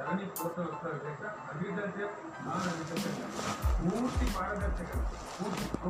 ధరణి portal వస్తారు అధ్యక్ష agriculture non agriculture పూర్తి పారదర్శకత పూర్తి టోటల్